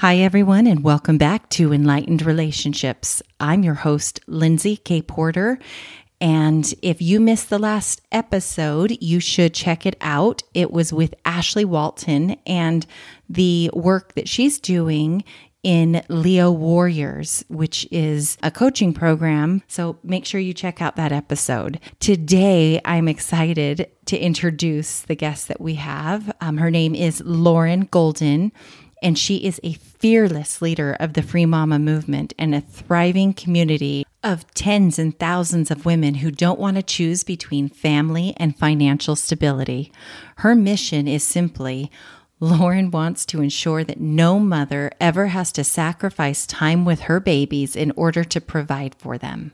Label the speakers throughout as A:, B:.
A: Hi, everyone, and welcome back to Enlightened Relationships. I'm your host, Lindsay K. Porter. And if you missed the last episode, you should check it out. It was with Ashley Walton and the work that she's doing in Leo Warriors, which is a coaching program. So make sure you check out that episode. Today, I'm excited to introduce the guest that we have. Um, her name is Lauren Golden and she is a fearless leader of the Free Mama movement and a thriving community of tens and thousands of women who don't want to choose between family and financial stability. Her mission is simply Lauren wants to ensure that no mother ever has to sacrifice time with her babies in order to provide for them.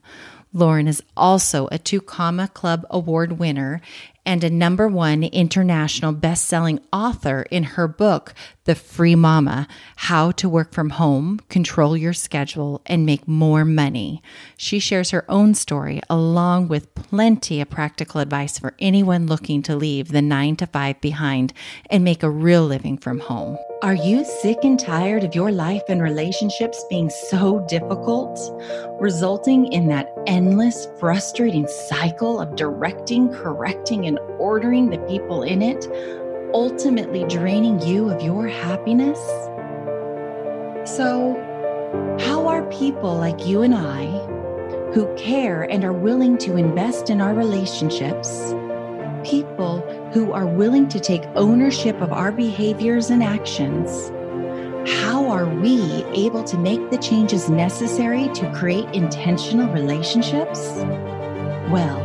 A: Lauren is also a Two Comma Club Award winner and a number one international best-selling author in her book The Free Mama: How to Work from Home, Control Your Schedule and Make More Money. She shares her own story along with plenty of practical advice for anyone looking to leave the 9 to 5 behind and make a real living from home. Are you sick and tired of your life and relationships being so difficult, resulting in that endless, frustrating cycle of directing, correcting, and ordering the people in it, ultimately draining you of your happiness? So, how are people like you and I, who care and are willing to invest in our relationships, people who are willing to take ownership of our behaviors and actions, how are we able to make the changes necessary to create intentional relationships? Well,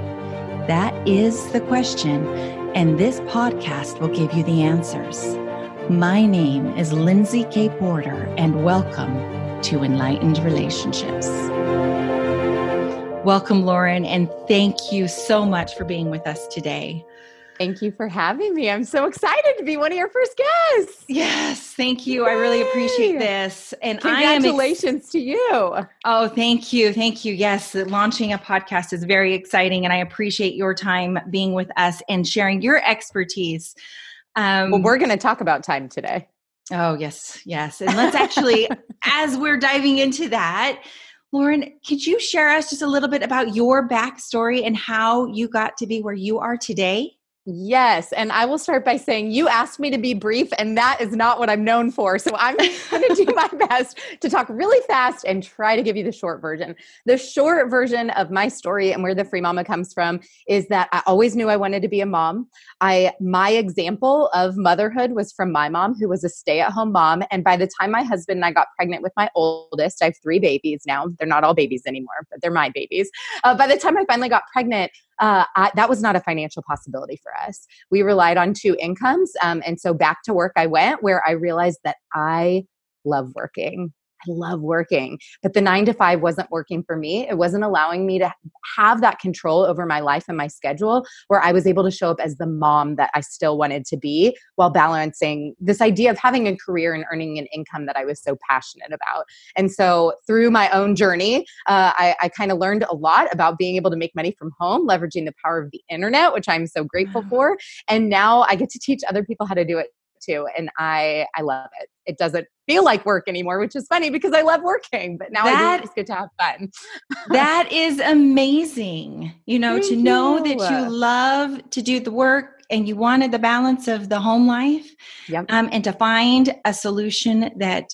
A: that is the question, and this podcast will give you the answers. My name is Lindsay K. Porter, and welcome to Enlightened Relationships. Welcome, Lauren, and thank you so much for being with us today.
B: Thank you for having me. I'm so excited to be one of your first guests.
A: Yes, thank you. Yay. I really appreciate this.
B: And congratulations ex- to you.
A: Oh, thank you. Thank you. Yes, launching a podcast is very exciting and I appreciate your time being with us and sharing your expertise.
B: Um, well, we're going to talk about time today.
A: Oh, yes. Yes. And let's actually as we're diving into that, Lauren, could you share us just a little bit about your backstory and how you got to be where you are today?
B: Yes. And I will start by saying you asked me to be brief, and that is not what I'm known for. So I'm going to do my best to talk really fast and try to give you the short version. The short version of my story and where the free mama comes from is that I always knew I wanted to be a mom. I my example of motherhood was from my mom, who was a stay-at-home mom. And by the time my husband and I got pregnant with my oldest, I have three babies now. They're not all babies anymore, but they're my babies. Uh, by the time I finally got pregnant, uh, I, that was not a financial possibility for us. We relied on two incomes. Um, and so back to work I went, where I realized that I love working. I love working, but the nine to five wasn't working for me. It wasn't allowing me to have that control over my life and my schedule where I was able to show up as the mom that I still wanted to be while balancing this idea of having a career and earning an income that I was so passionate about. And so through my own journey, uh, I, I kind of learned a lot about being able to make money from home, leveraging the power of the internet, which I'm so grateful for. And now I get to teach other people how to do it too and i i love it it doesn't feel like work anymore which is funny because i love working but now that, i just get to have fun
A: that is amazing you know Thank to know you. that you love to do the work and you wanted the balance of the home life yep. um, and to find a solution that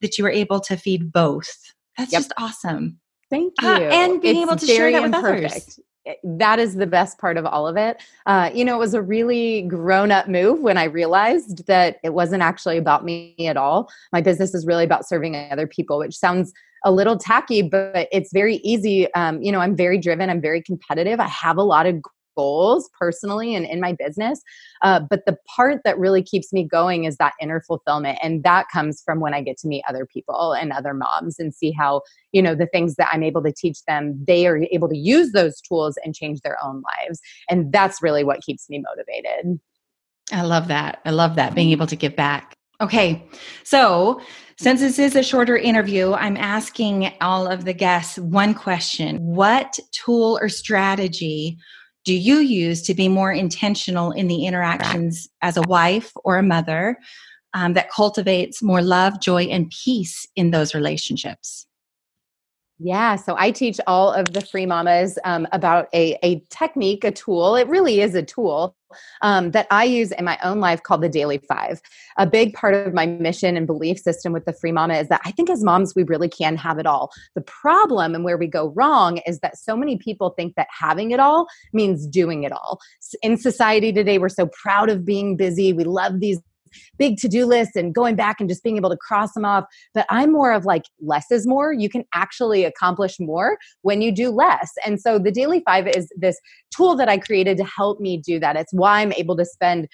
A: that you were able to feed both that's yep. just awesome
B: Thank you. Uh,
A: and being it's able to share that with imperfect. others.
B: That is the best part of all of it. Uh, you know, it was a really grown up move when I realized that it wasn't actually about me at all. My business is really about serving other people, which sounds a little tacky, but it's very easy. Um, you know, I'm very driven, I'm very competitive. I have a lot of goals personally and in my business. Uh, but the part that really keeps me going is that inner fulfillment. And that comes from when I get to meet other people and other moms and see how, you know, the things that I'm able to teach them, they are able to use those tools and change their own lives. And that's really what keeps me motivated.
A: I love that. I love that being able to give back. Okay. So, since this is a shorter interview, I'm asking all of the guests one question What tool or strategy do you use to be more intentional in the interactions as a wife or a mother? um, that cultivates more love, joy, and peace in those relationships?
B: Yeah, so I teach all of the free mamas um, about a, a technique, a tool. It really is a tool um, that I use in my own life called the Daily Five. A big part of my mission and belief system with the free mama is that I think as moms, we really can have it all. The problem and where we go wrong is that so many people think that having it all means doing it all. In society today, we're so proud of being busy. We love these big to-do lists and going back and just being able to cross them off. But i'm more of like less is more. You can actually accomplish more when you do less. And so the daily five is this tool that i created to help me do that. It's why i'm able to spend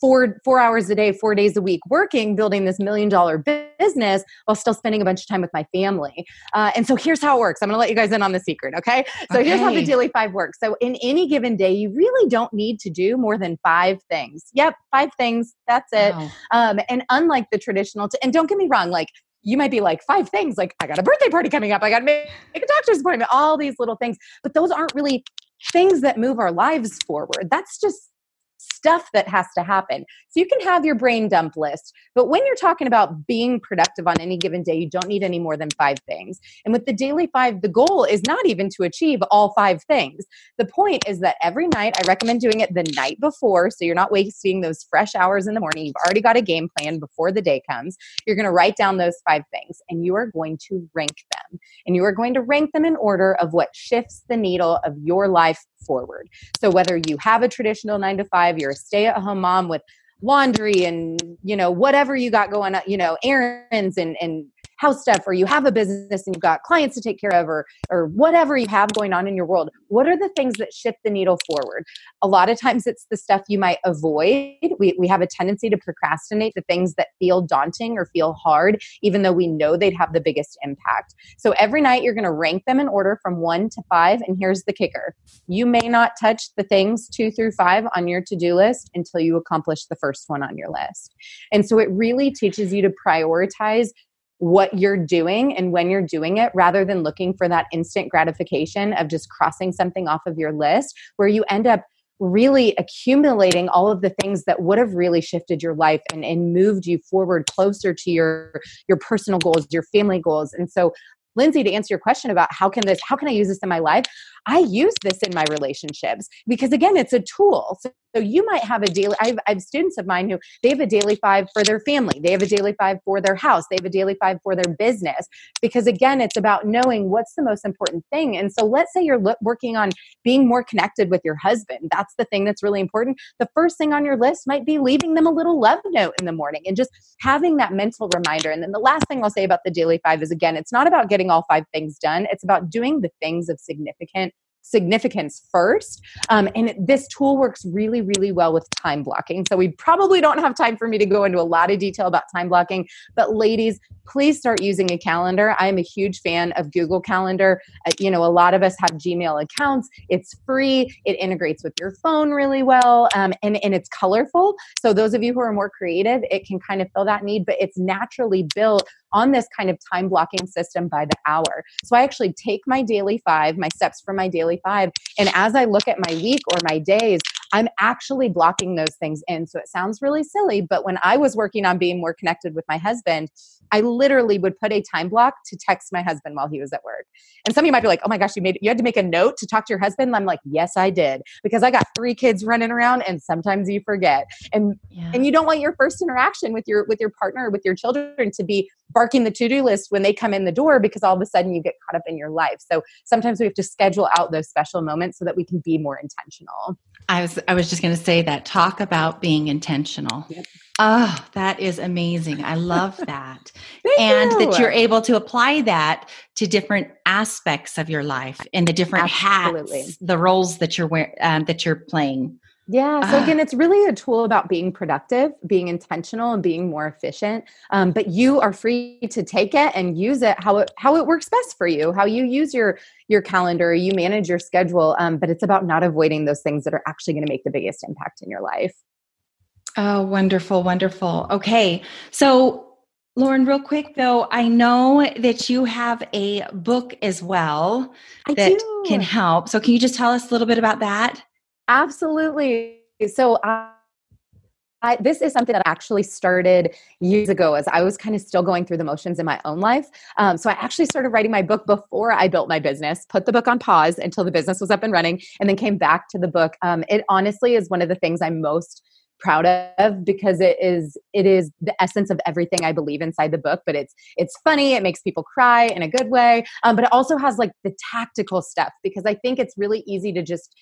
B: four four hours a day four days a week working building this million dollar business while still spending a bunch of time with my family. Uh, and so here's how it works. I'm going to let you guys in on the secret okay? So okay. here's how the daily five works. So in any given day you really don't need to do more than five things. Yep five things that's it. Wow. um, and unlike the traditional t- and don't get me wrong like you might be like five things like i got a birthday party coming up i got to make a doctor's appointment all these little things. But those aren't really things that move our lives forward. That's just stuff that has to happen. So you can have your brain dump list, but when you're talking about being productive on any given day, you don't need any more than five things. And with the daily five, the goal is not even to achieve all five things. The point is that every night, I recommend doing it the night before so you're not wasting those fresh hours in the morning. You've already got a game plan before the day comes. You're going to write down those five things and you are going to rank them. And you are going to rank them in order of what shifts the needle of your life forward. So whether you have a traditional nine to five, you're a stay at home mom with laundry and you know whatever you got going on you know errands and and house stuff or you have a business and you've got clients to take care of or or whatever you have going on in your world what are the things that shift the needle forward? A lot of times it's the stuff you might avoid. We, we have a tendency to procrastinate the things that feel daunting or feel hard even though we know they'd have the biggest impact. So every night you're going to rank them in order from one to five and here's the kicker. You may not touch the things two through five on your to-do list until you accomplish the first one on your list. And so it really teaches you to prioritize what you're doing and when you're doing it rather than looking for that instant gratification of just crossing something off of your list where you end up really accumulating all of the things that would have really shifted your life and, and moved you forward closer to your your personal goals your family goals and so lindsay to answer your question about how can this how can i use this in my life I use this in my relationships because again, it's a tool. So, so you might have a daily, I have, I have students of mine who they have a daily five for their family. They have a daily five for their house. They have a daily five for their business because again, it's about knowing what's the most important thing. And so let's say you're working on being more connected with your husband. That's the thing that's really important. The first thing on your list might be leaving them a little love note in the morning and just having that mental reminder. And then the last thing I'll say about the daily five is again, it's not about getting all five things done. It's about doing the things of significant significance first. Um, and this tool works really, really well with time blocking. So we probably don't have time for me to go into a lot of detail about time blocking, but ladies, please start using a calendar. I am a huge fan of Google Calendar. Uh, you know, a lot of us have Gmail accounts. It's free. It integrates with your phone really well, um, and and it's colorful. So those of you who are more creative, it can kind of fill that need. But it's naturally built on this kind of time blocking system by the hour. So I actually take my daily five, my steps for my daily five, and as I look at my week or my days, I'm actually blocking those things in. So it sounds really silly, but when I was working on being more connected with my husband, I literally would put a time block to text my husband while he was at work. And some of you might be like, "Oh my gosh, you made you had to make a note to talk to your husband." And I'm like, "Yes, I did." Because I got three kids running around and sometimes you forget. And yeah. and you don't want your first interaction with your with your partner with your children to be barking the to-do list when they come in the door because all of a sudden you get caught up in your life. So sometimes we have to schedule out those special moments so that we can be more intentional.
A: I was I was just going to say that talk about being intentional. Yep. Oh, that is amazing. I love that. and you. that you're able to apply that to different aspects of your life and the different Absolutely. hats, the roles that you're wearing, um, that you're playing.
B: Yeah. So again, it's really a tool about being productive, being intentional, and being more efficient. Um, but you are free to take it and use it how it how it works best for you, how you use your your calendar, you manage your schedule. Um, but it's about not avoiding those things that are actually going to make the biggest impact in your life.
A: Oh, wonderful, wonderful. Okay, so Lauren, real quick though, I know that you have a book as well I that do. can help. So, can you just tell us a little bit about that?
B: Absolutely. So I I, this is something that actually started years ago as I was kind of still going through the motions in my own life. Um, so I actually started writing my book before I built my business, put the book on pause until the business was up and running, and then came back to the book. Um, it honestly is one of the things I'm most proud of because it is it is the essence of everything I believe inside the book. But it's it's funny, it makes people cry in a good way, um, but it also has like the tactical stuff because I think it's really easy to just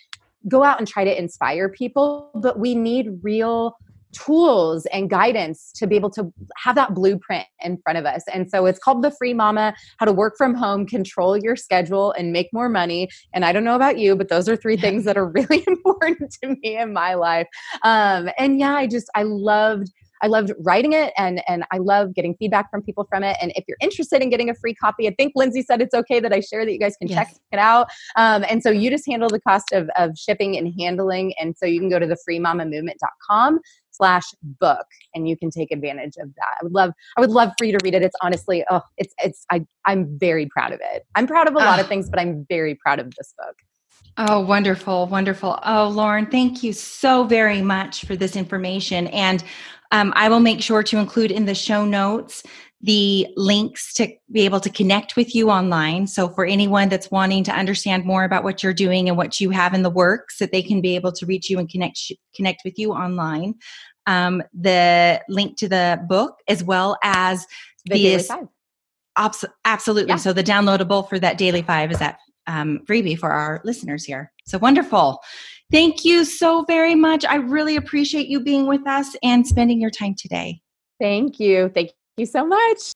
B: go out and try to inspire people, but we need real tools and guidance to be able to have that blueprint in front of us. And so it's called The Free Mama How to Work from Home, Control Your Schedule, and Make More Money. And I don't know about you, but those are three things that are really important to me in my life. Um, and yeah, I just, I loved. I loved writing it and and I love getting feedback from people from it. And if you're interested in getting a free copy, I think Lindsay said it's okay that I share that you guys can yes. check it out. Um, and so you just handle the cost of, of shipping and handling. And so you can go to the freemamamovement.com slash book and you can take advantage of that i would love i would love for you to read it it's honestly oh it's it's i i'm very proud of it i'm proud of a lot of things but i'm very proud of this book
A: Oh, wonderful, wonderful. Oh, Lauren, thank you so very much for this information. And um, I will make sure to include in the show notes the links to be able to connect with you online. So, for anyone that's wanting to understand more about what you're doing and what you have in the works, that they can be able to reach you and connect connect with you online. Um, the link to the book, as well as
B: the, five.
A: Abs- absolutely. Yeah. So, the downloadable for that daily five is that um, freebie for our listeners here. So wonderful. Thank you so very much. I really appreciate you being with us and spending your time today.
B: Thank you. Thank you so much.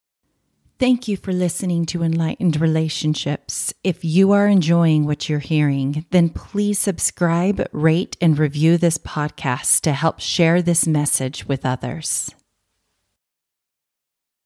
A: Thank you for listening to Enlightened Relationships. If you are enjoying what you're hearing, then please subscribe, rate, and review this podcast to help share this message with others.